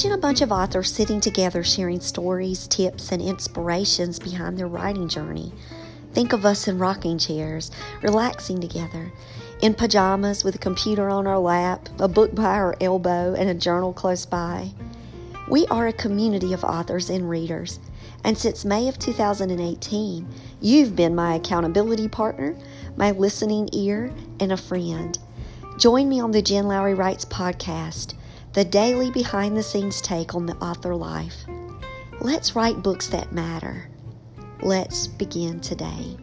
Imagine a bunch of authors sitting together sharing stories, tips, and inspirations behind their writing journey. Think of us in rocking chairs, relaxing together, in pajamas with a computer on our lap, a book by our elbow, and a journal close by. We are a community of authors and readers, and since May of 2018, you've been my accountability partner, my listening ear, and a friend. Join me on the Jen Lowry Writes podcast, the daily behind the scenes take on the author life. Let's write books that matter. Let's begin today.